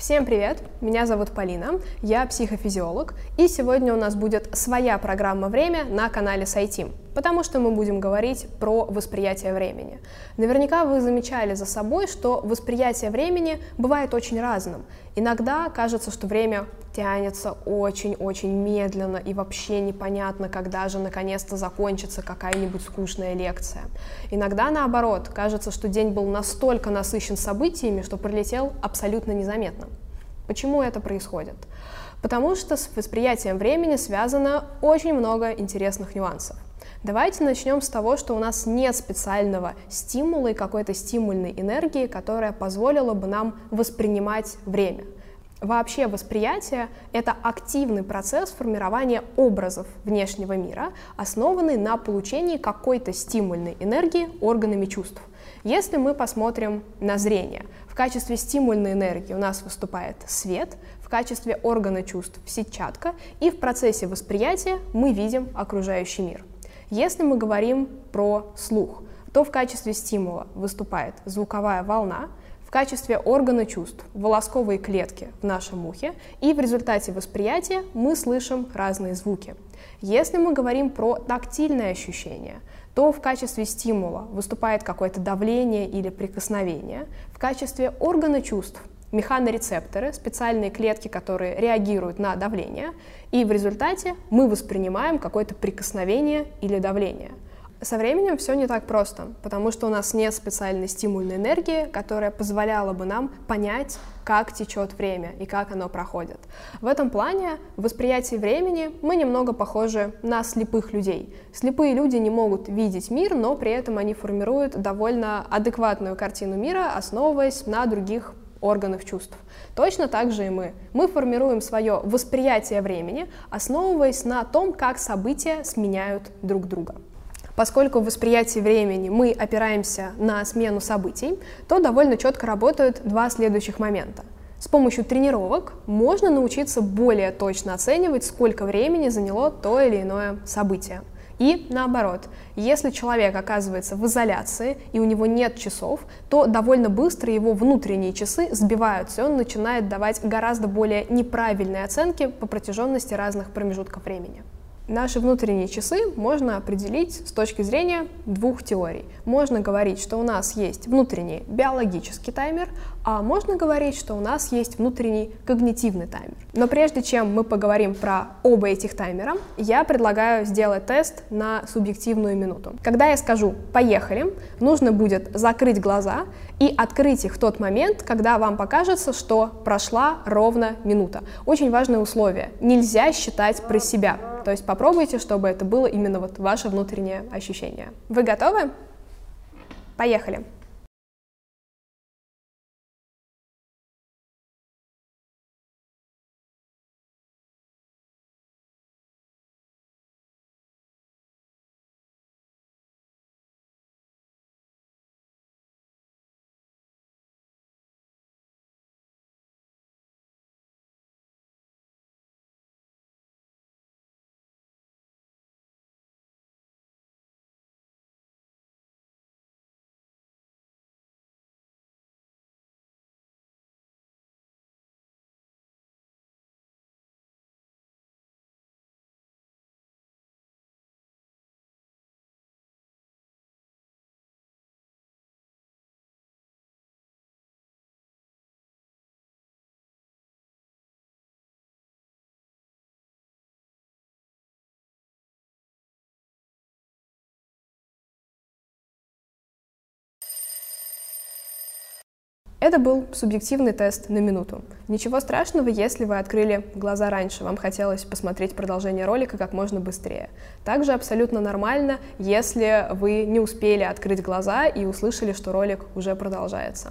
Всем привет! Меня зовут Полина, я психофизиолог, и сегодня у нас будет своя программа «Время» на канале Сайтим, потому что мы будем говорить про восприятие времени. Наверняка вы замечали за собой, что восприятие времени бывает очень разным. Иногда кажется, что время тянется очень-очень медленно и вообще непонятно, когда же наконец-то закончится какая-нибудь скучная лекция. Иногда наоборот, кажется, что день был настолько насыщен событиями, что пролетел абсолютно незаметно. Почему это происходит? Потому что с восприятием времени связано очень много интересных нюансов. Давайте начнем с того, что у нас нет специального стимула и какой-то стимульной энергии, которая позволила бы нам воспринимать время. Вообще восприятие — это активный процесс формирования образов внешнего мира, основанный на получении какой-то стимульной энергии органами чувств. Если мы посмотрим на зрение, в качестве стимульной энергии у нас выступает свет, в качестве органа чувств — сетчатка, и в процессе восприятия мы видим окружающий мир. Если мы говорим про слух, то в качестве стимула выступает звуковая волна, в качестве органа чувств волосковые клетки в нашем ухе, и в результате восприятия мы слышим разные звуки. Если мы говорим про тактильное ощущение, то в качестве стимула выступает какое-то давление или прикосновение, в качестве органа чувств механорецепторы, специальные клетки, которые реагируют на давление, и в результате мы воспринимаем какое-то прикосновение или давление. Со временем все не так просто, потому что у нас нет специальной стимульной энергии, которая позволяла бы нам понять, как течет время и как оно проходит. В этом плане в восприятии времени мы немного похожи на слепых людей. Слепые люди не могут видеть мир, но при этом они формируют довольно адекватную картину мира, основываясь на других органов чувств. Точно так же и мы. Мы формируем свое восприятие времени, основываясь на том, как события сменяют друг друга. Поскольку в восприятии времени мы опираемся на смену событий, то довольно четко работают два следующих момента. С помощью тренировок можно научиться более точно оценивать, сколько времени заняло то или иное событие. И наоборот, если человек оказывается в изоляции и у него нет часов, то довольно быстро его внутренние часы сбиваются, и он начинает давать гораздо более неправильные оценки по протяженности разных промежутков времени. Наши внутренние часы можно определить с точки зрения двух теорий. Можно говорить, что у нас есть внутренний биологический таймер, а можно говорить, что у нас есть внутренний когнитивный таймер. Но прежде чем мы поговорим про оба этих таймера, я предлагаю сделать тест на субъективную минуту. Когда я скажу «поехали», нужно будет закрыть глаза и открыть их в тот момент, когда вам покажется, что прошла ровно минута. Очень важное условие. Нельзя считать про себя. То есть попробуйте, чтобы это было именно вот ваше внутреннее ощущение. Вы готовы? Поехали! Это был субъективный тест на минуту. Ничего страшного, если вы открыли глаза раньше, вам хотелось посмотреть продолжение ролика как можно быстрее. Также абсолютно нормально, если вы не успели открыть глаза и услышали, что ролик уже продолжается.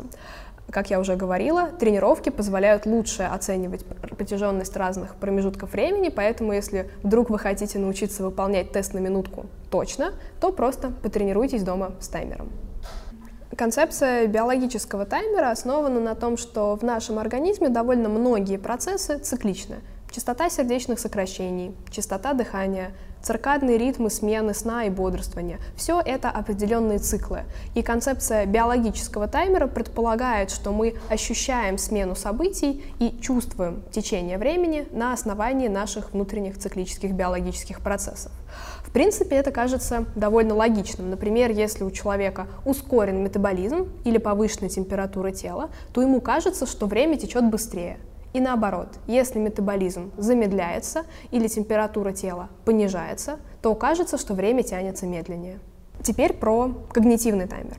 Как я уже говорила, тренировки позволяют лучше оценивать протяженность разных промежутков времени, поэтому если вдруг вы хотите научиться выполнять тест на минутку точно, то просто потренируйтесь дома с таймером. Концепция биологического таймера основана на том, что в нашем организме довольно многие процессы цикличны. Частота сердечных сокращений, частота дыхания, циркадные ритмы смены сна и бодрствования. Все это определенные циклы. И концепция биологического таймера предполагает, что мы ощущаем смену событий и чувствуем течение времени на основании наших внутренних циклических биологических процессов. В принципе, это кажется довольно логичным. Например, если у человека ускорен метаболизм или повышенная температура тела, то ему кажется, что время течет быстрее. И наоборот, если метаболизм замедляется или температура тела понижается, то кажется, что время тянется медленнее. Теперь про когнитивный таймер.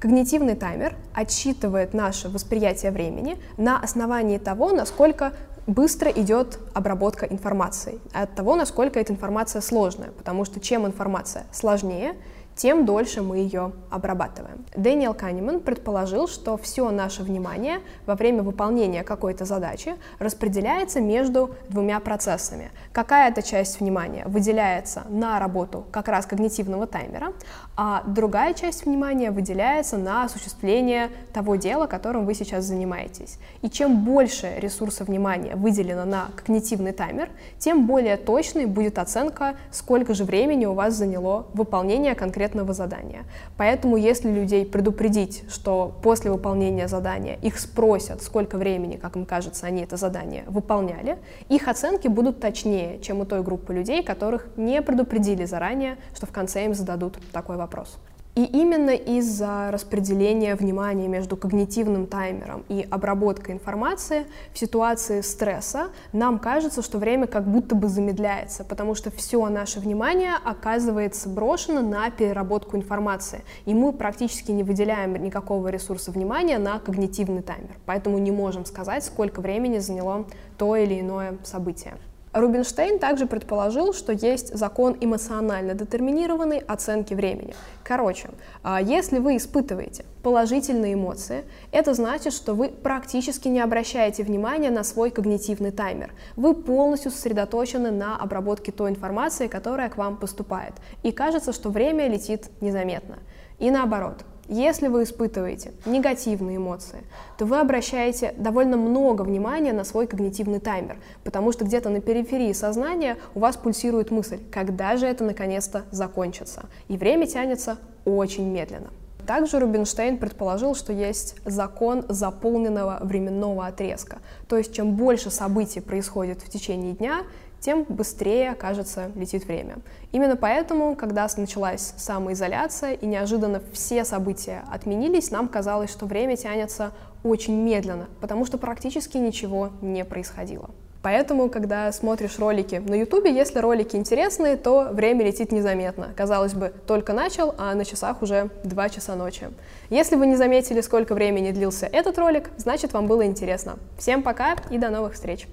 Когнитивный таймер отсчитывает наше восприятие времени на основании того, насколько быстро идет обработка информации, от того, насколько эта информация сложная, потому что чем информация сложнее, тем дольше мы ее обрабатываем. Дэниел Канеман предположил, что все наше внимание во время выполнения какой-то задачи распределяется между двумя процессами. Какая-то часть внимания выделяется на работу как раз когнитивного таймера, а другая часть внимания выделяется на осуществление того дела, которым вы сейчас занимаетесь. И чем больше ресурса внимания выделено на когнитивный таймер, тем более точной будет оценка, сколько же времени у вас заняло выполнение конкретного конкретного задания. Поэтому если людей предупредить, что после выполнения задания их спросят, сколько времени, как им кажется, они это задание выполняли, их оценки будут точнее, чем у той группы людей, которых не предупредили заранее, что в конце им зададут такой вопрос. И именно из-за распределения внимания между когнитивным таймером и обработкой информации в ситуации стресса нам кажется, что время как будто бы замедляется, потому что все наше внимание оказывается брошено на переработку информации, и мы практически не выделяем никакого ресурса внимания на когнитивный таймер, поэтому не можем сказать, сколько времени заняло то или иное событие. Рубинштейн также предположил, что есть закон эмоционально детерминированной оценки времени. Короче, а, если вы испытываете положительные эмоции, это значит, что вы практически не обращаете внимания на свой когнитивный таймер. Вы полностью сосредоточены на обработке той информации, которая к вам поступает. И кажется, что время летит незаметно. И наоборот, если вы испытываете негативные эмоции, то вы обращаете довольно много внимания на свой когнитивный таймер, потому что где-то на периферии сознания у вас пульсирует мысль, когда же это наконец-то закончится. И время тянется очень медленно. Также Рубинштейн предположил, что есть закон заполненного временного отрезка. То есть чем больше событий происходит в течение дня, тем быстрее, кажется, летит время. Именно поэтому, когда началась самоизоляция и неожиданно все события отменились, нам казалось, что время тянется очень медленно, потому что практически ничего не происходило. Поэтому, когда смотришь ролики на Ютубе, если ролики интересные, то время летит незаметно. Казалось бы, только начал, а на часах уже 2 часа ночи. Если вы не заметили, сколько времени длился этот ролик, значит вам было интересно. Всем пока и до новых встреч!